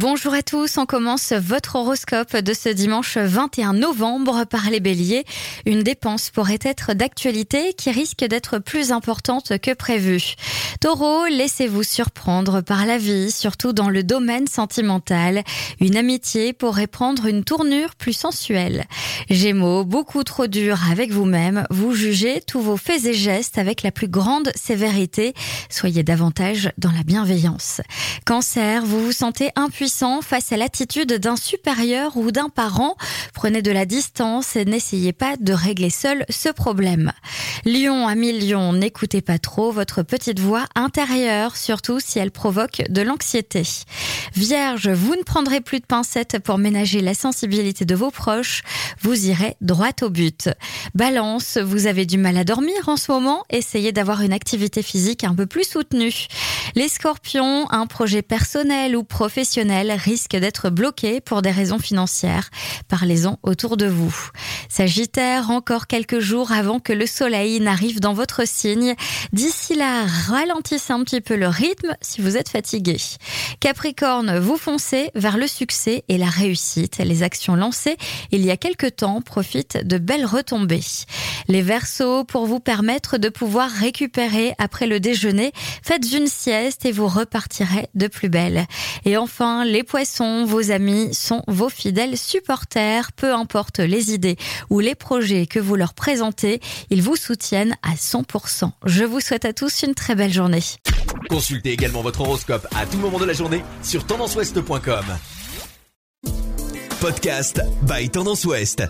Bonjour à tous, on commence votre horoscope de ce dimanche 21 novembre par les béliers. Une dépense pourrait être d'actualité qui risque d'être plus importante que prévu. Taureau, laissez-vous surprendre par la vie, surtout dans le domaine sentimental. Une amitié pourrait prendre une tournure plus sensuelle. Gémeaux, beaucoup trop dur avec vous-même, vous jugez tous vos faits et gestes avec la plus grande sévérité. Soyez davantage dans la bienveillance. Cancer, vous vous sentez impuissant face à l'attitude d'un supérieur ou d'un parent. Prenez de la distance et n'essayez pas de régler seul ce problème. Lion à million, n'écoutez pas trop votre petite voix intérieure, surtout si elle provoque de l'anxiété. Vierge, vous ne prendrez plus de pincettes pour ménager la sensibilité de vos proches, vous irez droit au but. Balance, vous avez du mal à dormir en ce moment, essayez d'avoir une activité physique un peu plus soutenue. Les scorpions, un projet personnel ou professionnel risque d'être bloqué pour des raisons financières. Parlez-en autour de vous. Sagittaire, encore quelques jours avant que le soleil n'arrive dans votre signe. D'ici là, ralentissez un petit peu le rythme si vous êtes fatigué. Capricorne, vous foncez vers le succès et la réussite. Les actions lancées il y a quelque temps profitent de belles retombées. Les Verseaux, pour vous permettre de pouvoir récupérer après le déjeuner, faites une sieste et vous repartirez de plus belle. Et enfin, les Poissons, vos amis sont vos fidèles supporters, peu importe les idées ou les projets que vous leur présentez, ils vous soutiennent à 100%. Je vous souhaite à tous une très belle journée. Consultez également votre horoscope à tout moment de la journée sur tendanceouest.com. Podcast by Tendance Ouest.